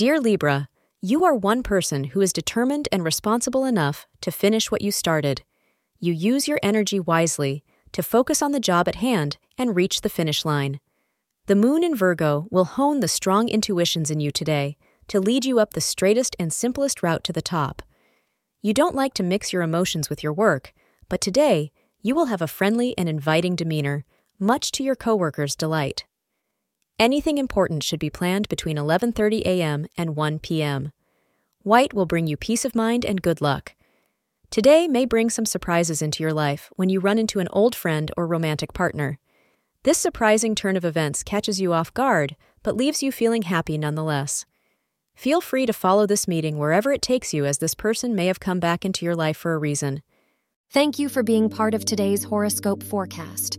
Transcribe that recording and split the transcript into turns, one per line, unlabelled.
Dear Libra, you are one person who is determined and responsible enough to finish what you started. You use your energy wisely to focus on the job at hand and reach the finish line. The moon in Virgo will hone the strong intuitions in you today to lead you up the straightest and simplest route to the top. You don't like to mix your emotions with your work, but today you will have a friendly and inviting demeanor, much to your coworkers' delight. Anything important should be planned between 11:30 a.m. and 1 p.m. White will bring you peace of mind and good luck. Today may bring some surprises into your life when you run into an old friend or romantic partner. This surprising turn of events catches you off guard, but leaves you feeling happy nonetheless. Feel free to follow this meeting wherever it takes you, as this person may have come back into your life for a reason.
Thank you for being part of today's horoscope forecast.